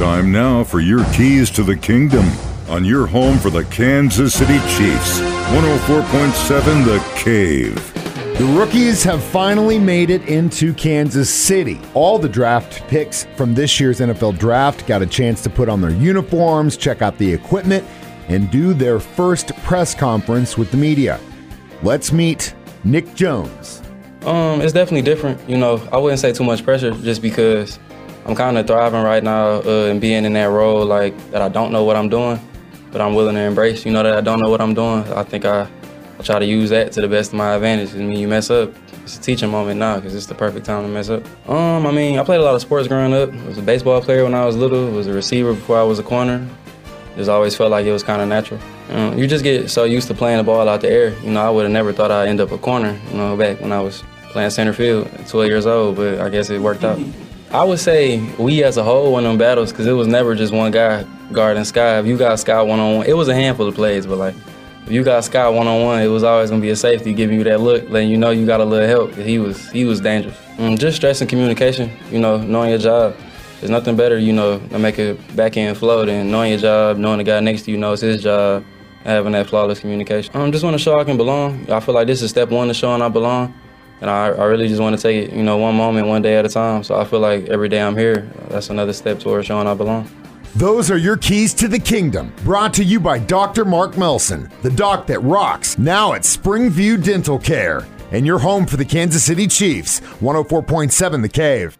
Time now for your keys to the kingdom on your home for the Kansas City Chiefs. 104.7 The Cave. The rookies have finally made it into Kansas City. All the draft picks from this year's NFL draft got a chance to put on their uniforms, check out the equipment, and do their first press conference with the media. Let's meet Nic Jones. Um, it's definitely different. You know, I wouldn't say too much pressure just because I'm kind of thriving right now uh, and being in that role like that I don't know what I'm doing, but I'm willing to embrace. You know that I don't know what I'm doing. I think I I try to use that to the best of my advantage. I mean, you mess up, it's a teaching moment now because it's the perfect time to mess up. Um, I mean, I played a lot of sports growing up. I was a baseball player when I was little. I was a receiver before I was a corner. Just always felt like it was kind of natural. Um, you just get so used to playing the ball out the air. You know, I would have never thought I'd end up a corner. You know, back when I was playing center field at 12 years old, but I guess it worked out. I would say we as a whole won them battles because it was never just one guy guarding Skyy. If you got Skyy one on one, it was a handful of plays, but like if you got Scott one on one, it was always gonna be a safety giving you that look, letting you know you got a little help. He was he was dangerous. Mm, just stressing communication, you know, knowing your job. There's nothing better, you know, to make a back end flow than knowing your job, knowing the guy next to you knows his job, having that flawless communication. I um, just want to show I can belong. I feel like this is step one to showing I belong. And I, I really just want to take it, you know, one moment, one day at a time. So I feel like every day I'm here, that's another step towards showing I belong. Those are your keys to the kingdom. Brought to you by Dr. Mark Melson, the doc that rocks, now at Springview Dental Care, and your home for the Kansas City Chiefs, 104.7 The Cave.